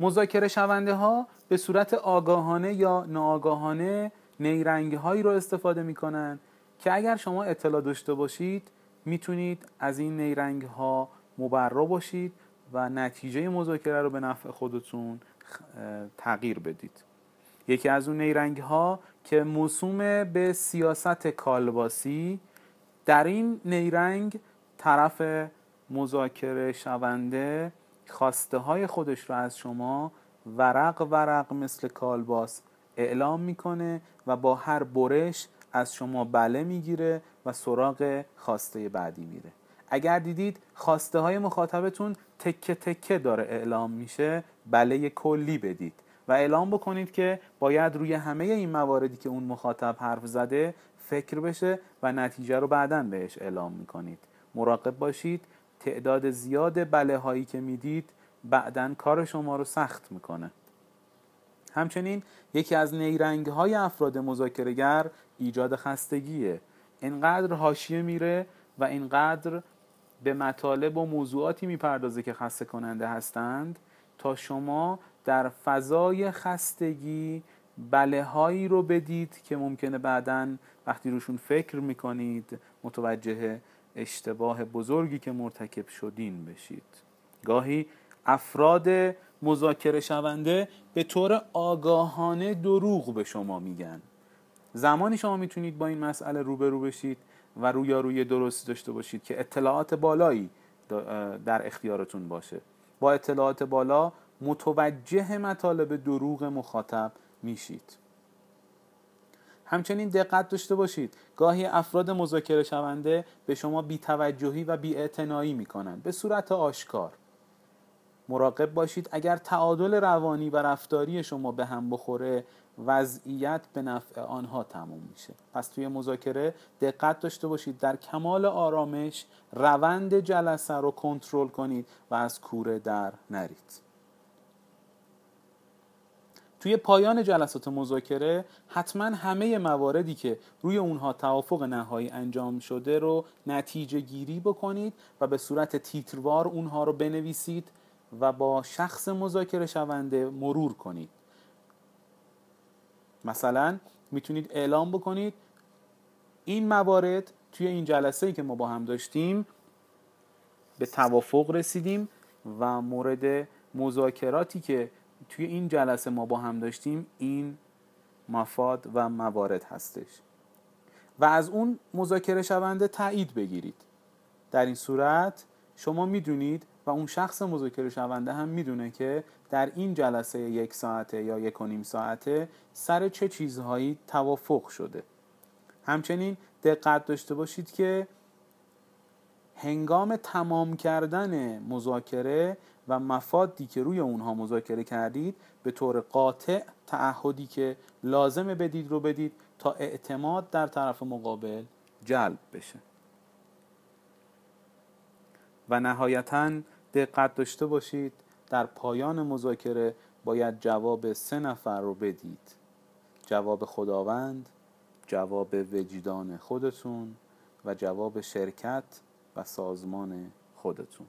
مذاکره شونده ها به صورت آگاهانه یا ناآگاهانه نیرنگ هایی رو استفاده می‌کنن که اگر شما اطلاع داشته باشید می‌تونید از این نیرنگ ها مبرا باشید و نتیجه مذاکره رو به نفع خودتون تغییر بدید. یکی از اون نیرنگ ها که موسوم به سیاست کالباسی در این نیرنگ طرف مذاکره شونده خواسته های خودش رو از شما ورق ورق مثل کالباس اعلام می‌کنه و با هر برش از شما بله می‌گیره و سراغ خواسته بعدی میره. اگر دیدید خواسته های مخاطبتون تکه تکه داره اعلام میشه بله کلی بدید. و اعلام بکنید که باید روی همه این مواردی که اون مخاطب حرف زده فکر بشه و نتیجه رو بعدا بهش اعلام می‌کنید. مراقب باشید. تعداد زیاد بله هایی که می‌دید بعدا کار شما رو سخت می‌کنه. همچنین یکی از نیرنگ های افراد مذاکرهگر ایجاد خستگیه. اینقدر حاشیه میره و اینقدر به مطالب و موضوعاتی می‌پردازه که خسته کننده هستند تا شما در فضای خستگی بله هایی رو بدید که ممکنه بعدا وقتی روشون فکر می‌کنید متوجه اشتباه بزرگی که مرتکب شدین بشید. گاهی افراد مذاکره شونده به طور آگاهانه دروغ به شما میگن. زمانی شما می‌تونید با این مسئله روبرو بشید و روی درست داشته باشید که اطلاعات بالایی در اختیارتون باشه. با اطلاعات بالا متوجه مطالب دروغ مخاطب میشید. همچنین دقت داشته باشید. گاهی افراد مذاکره شونده به شما بیتوجهی و بیاعتنایی می‌کنند به صورت آشکار. مراقب باشید اگر تعادل روانی و رفتاری شما به هم بخوره وضعیت به نفع آنها تموم میشه. پس توی مذاکره دقت داشته باشید. در کمال آرامش روند جلسه رو کنترل کنید و از کوره در نرید. توی پایان جلسات مذاکره حتما همه مواردی که روی اونها توافق نهایی انجام شده رو نتیجه گیری بکنید و به صورت تیتروار اونها رو بنویسید و با شخص مذاکره شونده مرور کنید. مثلا می‌تونید اعلام بکنید این موارد توی این جلسه ای که ما با هم داشتیم به توافق رسیدیم و مورد مذاکراتی که توی این جلسه ما با هم داشتیم این مفاد و موارد هستش. و از اون مذاکره شونده تایید بگیرید. در این صورت شما می‌دونید و اون شخص مذاکره شونده هم می‌دونه که در این جلسه یک ساعته یا یک و نیم ساعته سر چه چیزهایی توافق شده. همچنین دقت داشته باشید که هنگام تمام کردن مذاکره و مفادی که روی اونها مذاکره کردید به طور قاطع تعهدی که لازم بدید رو بدید تا اعتماد در طرف مقابل جلب بشه. و نهایتا دقت داشته باشید در پایان مذاکره باید جواب سه نفر رو بدید. جواب خداوند جواب وجدان خودتون و جواب شرکت و سازمان خودتون.